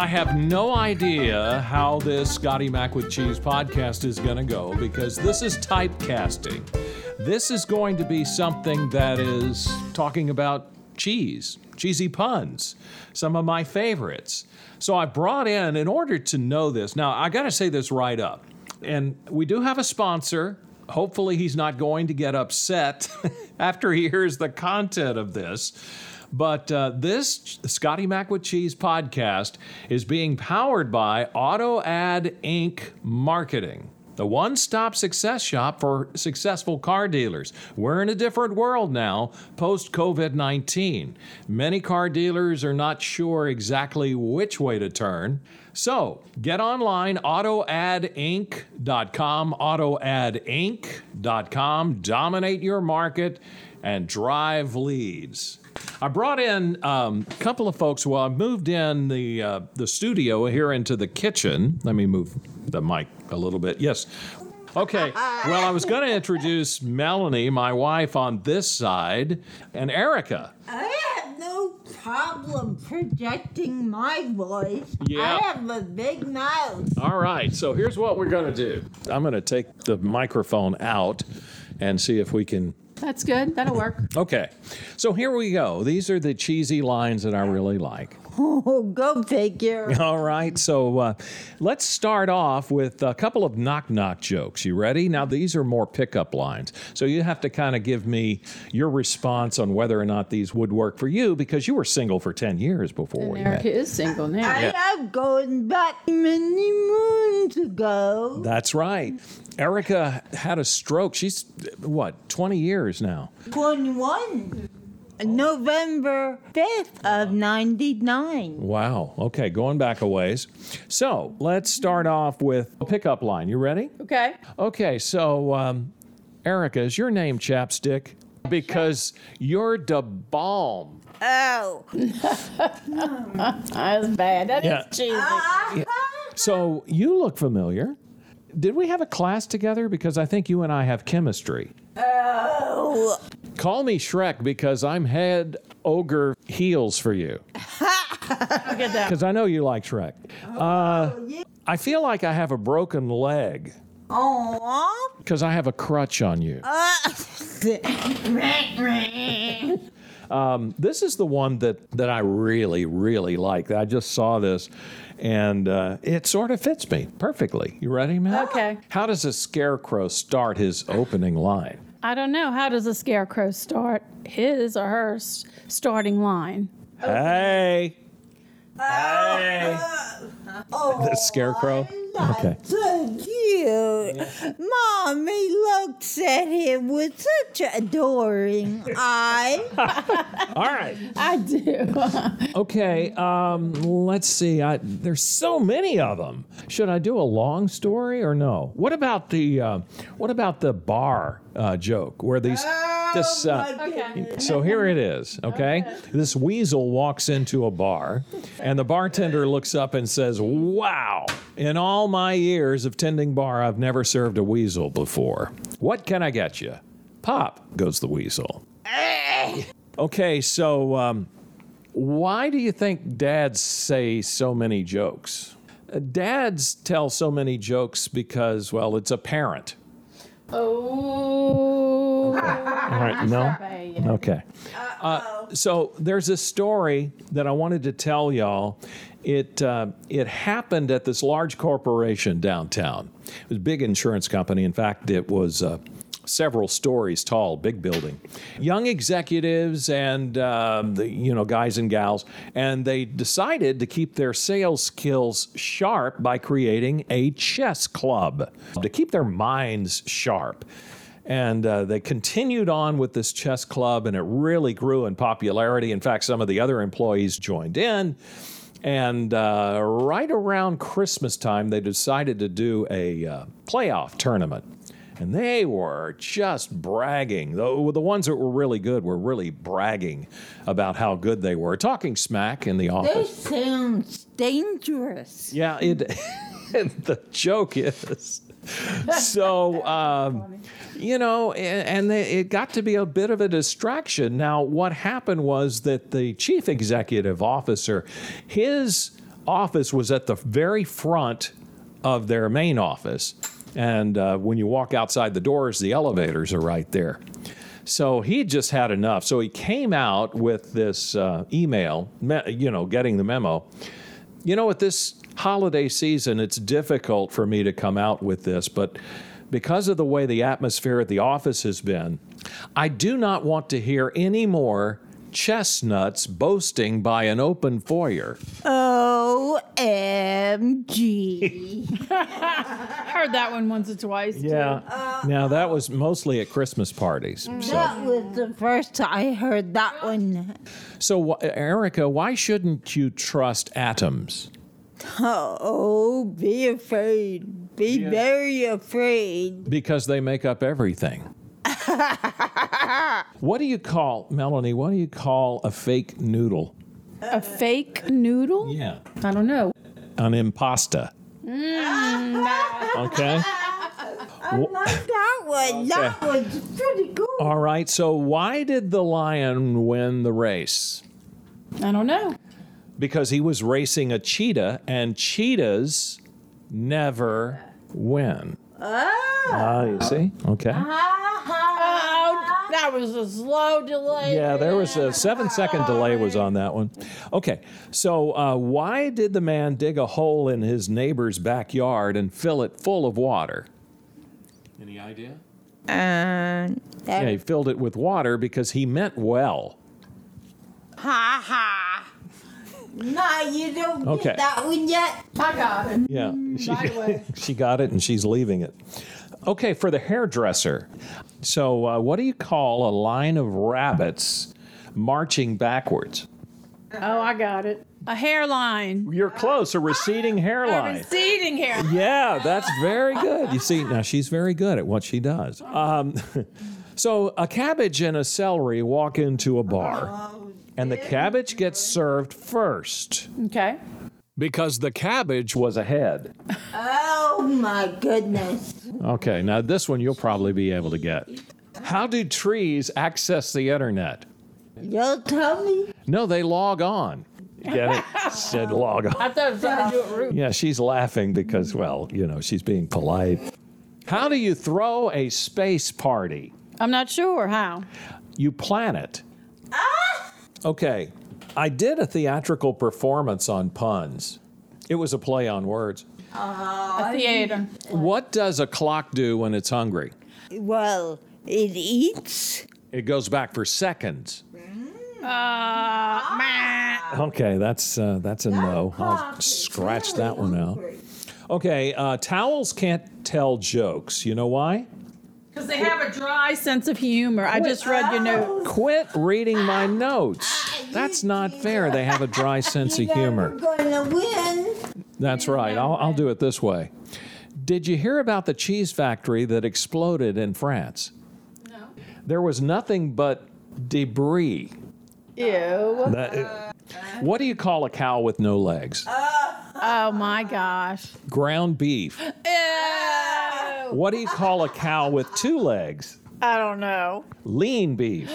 I have no idea how this Scotty Mac with Cheese podcast is going to go because this is typecasting. This is going to be something that is talking about cheese, cheesy puns, some of my favorites. So I brought in, in order to know this, now I got to say this right up. And we do have a sponsor. Hopefully, he's not going to get upset after he hears the content of this. But uh, this Scotty Mac with Cheese podcast is being powered by Auto Ad Inc. Marketing. The one stop success shop for successful car dealers. We're in a different world now, post COVID 19. Many car dealers are not sure exactly which way to turn. So get online, autoadinc.com, autoadinc.com, dominate your market, and drive leads. I brought in um, a couple of folks. Well, I moved in the uh, the studio here into the kitchen. Let me move the mic a little bit. Yes. Okay. Well, I was going to introduce Melanie, my wife, on this side, and Erica. I have no problem projecting my voice. Yeah. I have a big mouth. All right. So here's what we're going to do. I'm going to take the microphone out and see if we can That's good. That'll work. Okay, so here we go. These are the cheesy lines that I really like. Oh, go figure. All right, so uh, let's start off with a couple of knock knock jokes. You ready? Now, these are more pickup lines. So you have to kind of give me your response on whether or not these would work for you because you were single for 10 years before And we Erica met. is single now. I am going back many moons ago. That's right. Erica had a stroke. She's, what, 20 years now? 21. November 5th of 99. Wow. Okay, going back a ways. So let's start off with a pickup line. You ready? Okay. Okay, so um, Erica, is your name Chapstick? Because you're the balm. Oh. That's bad. That is Yeah. cheesy. So you look familiar. Did we have a class together? Because I think you and I have chemistry. Oh. Call me Shrek because I'm head ogre heels for you. I'll get that. Because I know you like Shrek. Uh, I feel like I have a broken leg Oh. because I have a crutch on you. This is the one that, that I really, really like. I just saw this and uh, it sort of fits me perfectly. You ready, Matt? Okay. How does a scarecrow start his opening line? I don't know. How does a scarecrow start his or her s- starting line? Hey. Hey. Oh, the scarecrow? Okay. So cute. Mommy looks at him with such adoring eyes. All right. I do. Okay. Um, let's see. I, there's so many of them. Should I do a long story or no? What about the uh, What about the bar uh, joke where these this? Uh, okay. So here it is, okay? This weasel walks into a bar, and the bartender looks up and says, Wow, in all my years of tending bar, I've never served a weasel before. What can I get you? Pop, goes the weasel. Okay, so um, why do you think dads say so many jokes? Uh, Dads tell so many jokes because, well, it's apparent. Oh. All right, no? Okay. Uh, so there's a story that I wanted to tell y'all. It uh, it happened at this large corporation downtown. It was a big insurance company. In fact, it was. Uh, Several stories tall, big building. Young executives and um, the you know guys and gals, and they decided to keep their sales skills sharp by creating a chess club to keep their minds sharp. And uh, they continued on with this chess club, and it really grew in popularity. In fact, some of the other employees joined in. And uh, right around Christmas time, they decided to do a uh, playoff tournament. And they were just bragging. The, the ones that were really good were really bragging about how good they were, talking smack in the office. This sounds dangerous. Yeah, it. the joke is so, um, you know, and, it got to be a bit of a distraction. Now, what happened was that the chief executive officer, his office was at the very front of their main office. And uh, when you walk outside the doors, the elevators are right there. So he just had enough. So he came out with this uh, email, you know, getting the memo. You know, at this holiday season, it's difficult for me to come out with this, but because of the way the atmosphere at the office has been, I do not want to hear any more chestnuts boasting by an open foyer. Oh, OMG. Heard that one once or twice. too. Yeah. Uh, now, that was mostly at Christmas parties. So, that was the first I heard that one. so Erica, why shouldn't you trust atoms? Oh, be afraid. Be very afraid. Because they make up everything. what do you call, Melanie, what do you call a fake noodle? A fake noodle? Yeah. I don't know. An impasta. Mm. Okay. I like that one. That one's pretty good. All right. So, why did the lion win the race? I don't know. Because he was racing a cheetah, and cheetahs never win. Ah, you see? Okay. Oh, that was a slow delay. Yeah, there was a seven second delay was on that one. Okay, so uh, why did the man dig a hole in his neighbor's backyard and fill it full of water? Any idea? Uh, Yeah, he filled it with water because he meant well. ha ha. Nah, you don't Okay. get that one yet. I got it. Yeah, she, by the way. she got it and she's leaving it. Okay, for the hairdresser. So, uh, what do you call a line of rabbits marching backwards? Oh, I got it. A hairline. You're close, a receding A hairline. receding hair. Yeah, that's very good. You see, now she's very good at what she does. Um, so, a cabbage and a celery walk into a bar, and the cabbage gets served first Okay. Because the cabbage was ahead. Oh my goodness. Okay, now this one you'll probably be able to get. How do trees access the internet? You'll tell me? No, they log on. Get it? Said log on. I thought it was trying to do it rude. Yeah, she's laughing because, well, you know, she's being polite. How do you throw a space party? I'm not sure how. You plan it. Ah! Okay, I did a theatrical performance on puns. It was a play on words. A theater. What does a clock do when it's hungry? Well, it eats. It goes back for seconds. Uh, meh. Okay, that's uh, that's a no. I'll scratch that one out. Okay, uh, towels can't tell jokes. You know why? Because they have a dry sense of humor. I just read your note. Quit reading my notes. That's not fair. They have a dry sense of humor. We're gonna win. That's right. I'll, I'll do it this way. Did you hear about the cheese factory that exploded in France? No. There was nothing but debris. Ew. That- what do you call a cow with no legs? Oh my gosh. Ground beef. Ew. What do you call a cow with two legs? I don't know. Lean beef.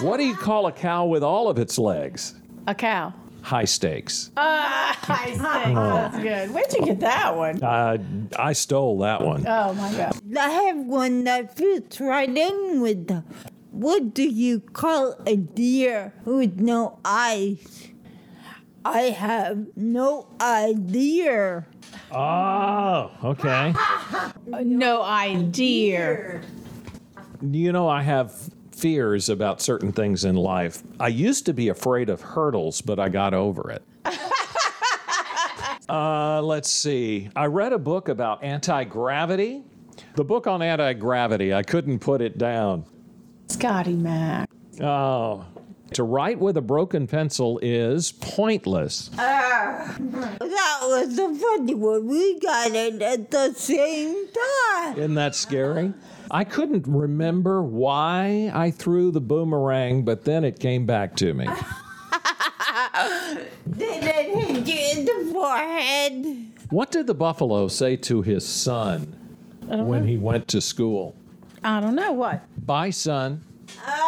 what do you call a cow with all of its legs? A cow. High stakes. I think that's good. Where'd you get that one? Uh, I stole that one. Oh my god. I have one that fits right in with the. What do you call a deer with no eyes? I have no idea. Oh, okay. No idea. You know, I have fears about certain things in life. I used to be afraid of hurdles, but I got over it. uh, let's see. I read a book about anti gravity. The book on anti gravity, I couldn't put it down. Scotty Mac. Oh. To write with a broken pencil is pointless. Ah, that was a funny one. We got it at the same time. Isn't that scary? I couldn't remember why I threw the boomerang, but then it came back to me. Did it hit you in the forehead? What did the buffalo say to his son when he went to school? I don't know what. Bye, son. Ah,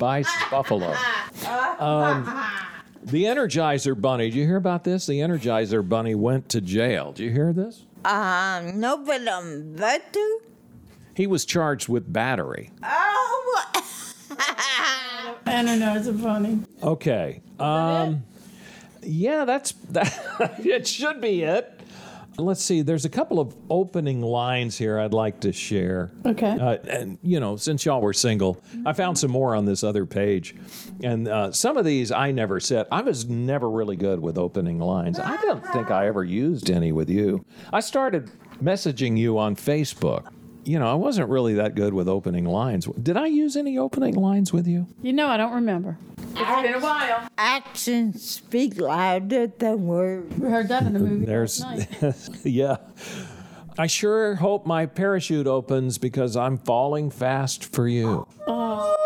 Bye, buffalo. Um, the Energizer Bunny. Did you hear about this? The Energizer Bunny went to jail. Did you hear this? Um, no, but um, better. He was charged with battery. Oh, I don't know. It's funny. Okay. Um, yeah, that's that. it should be it. Let's see. There's a couple of opening lines here I'd like to share. Okay. Uh, and you know, since y'all were single, I found some more on this other page, and uh, some of these I never said. I was never really good with opening lines. I don't think I ever used any with you. I started messaging you on Facebook. You know, I wasn't really that good with opening lines. Did I use any opening lines with you? You know, I don't remember. It's been a while. actions speak louder than words. We heard that in the movie There's, last night. yeah. I sure hope my parachute opens because I'm falling fast for you. Oh,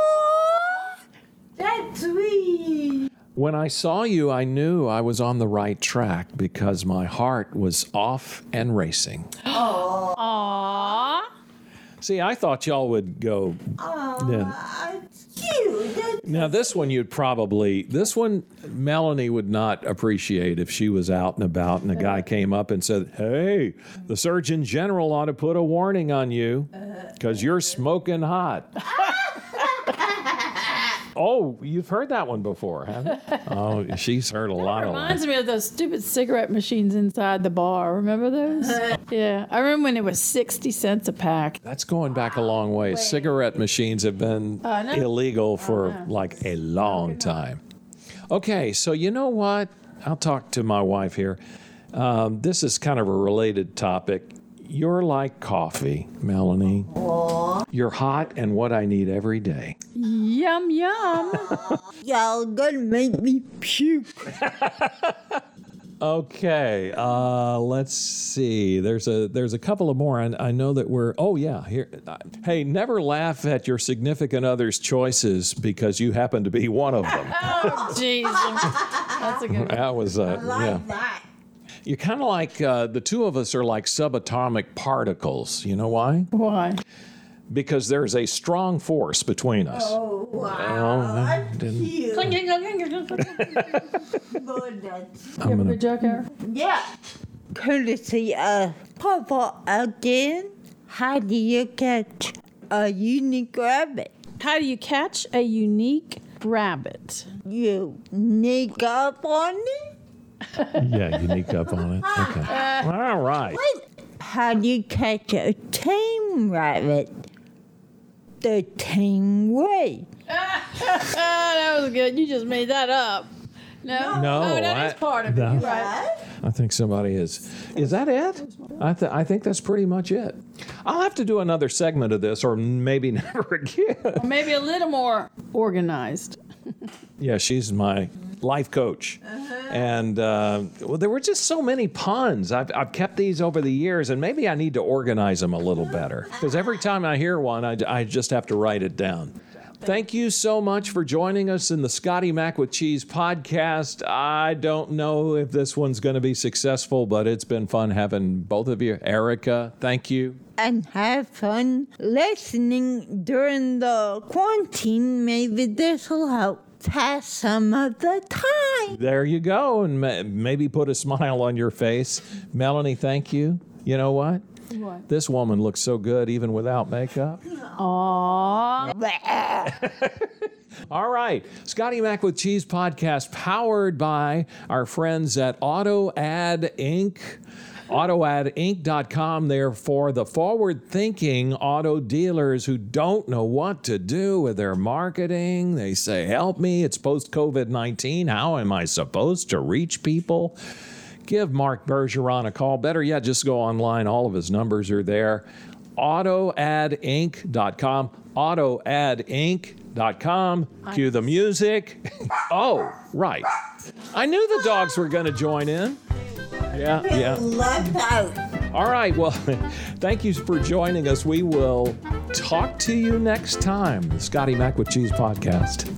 That's sweet. When I saw you, I knew I was on the right track because my heart was off and racing. Aww. See, I thought y'all would go. Yeah. That's cute. That's Now, this one you'd probably, this one Melanie would not appreciate if she was out and about and a guy uh-huh. came up and said, Hey, the Surgeon General ought to put a warning on you uh-huh. because you're smoking hot. oh, you've heard that one before, haven't you? Oh, she's heard a lot of them. Reminds me of those stupid cigarette machines inside the bar. Remember those? yeah. I remember when it was 60 cents a pack. That's going back a long way. Cigarette machines have been I know. illegal for like a long time. Okay, so you know what? I'll talk to my wife here. Um, this is kind of a related topic. You're like coffee, Melanie. You're hot and what I need every day. Yum, yum. y'all gonna make me puke. Okay, uh, let's see. There's a there's a couple of more. I, I know that we're. Oh yeah, here. uh, Hey, never laugh at your significant other's choices because you happen to be one of them. oh, jeez. That's a good one. That was uh, yeah. that. You're kind of like uh, the two of us are like subatomic particles. You know why? Why? Because there's a strong force between us. Oh, wow. Well, That's didn't- cute. Cling, cling, cling, cling, cling, cling. But You have a good joke, Eric? Yeah. Courtesy of Papa again. How do you catch a unique rabbit? How do you catch a unique rabbit? You sneak up on it? yeah, you sneak up on it. Okay. All right. Wait. How do you catch a tame rabbit? The tame way. that was good. You just made that up. No, No, oh, that is I- part of it. no. You're right. I think somebody is. Is that it? I, th- I think that's pretty much it. I'll have to do another segment of this, or maybe never again. Maybe a little more organized. Yeah, she's my life coach. And uh, well, there were just so many puns. I've, I've kept these over the years, and maybe I need to organize them a little better. Because every time I hear one, I, I just have to write it down. Thank you so much for joining us in the Scotty Mac with Cheese podcast. I don't know if this one's going to be successful, but it's been fun having both of you. Erica, thank you. And have fun listening during the quarantine. Maybe this will help pass some of the time. There you go, and ma- maybe put a smile on your face. Melanie, thank you. You know what? What? This woman looks so good even without makeup. Aww. All right. Scotty Mac with Cheese podcast powered by our friends at Auto Ad Inc. AutoAdInc.com. They're for the forward thinking auto dealers who don't know what to do with their marketing. They say, Help me, it's post COVID 19. How am I supposed to reach people? Give Mark Bergeron a call. Better yet, just go online. All of his numbers are there. AutoAdInc.com. AutoAdInc.com. Cue the music. oh, right. I knew the dogs were going to join in. Yeah, yeah. Left out. All right. Well, thank you for joining us. We will talk to you next time. The Scotty Mac with Cheese podcast.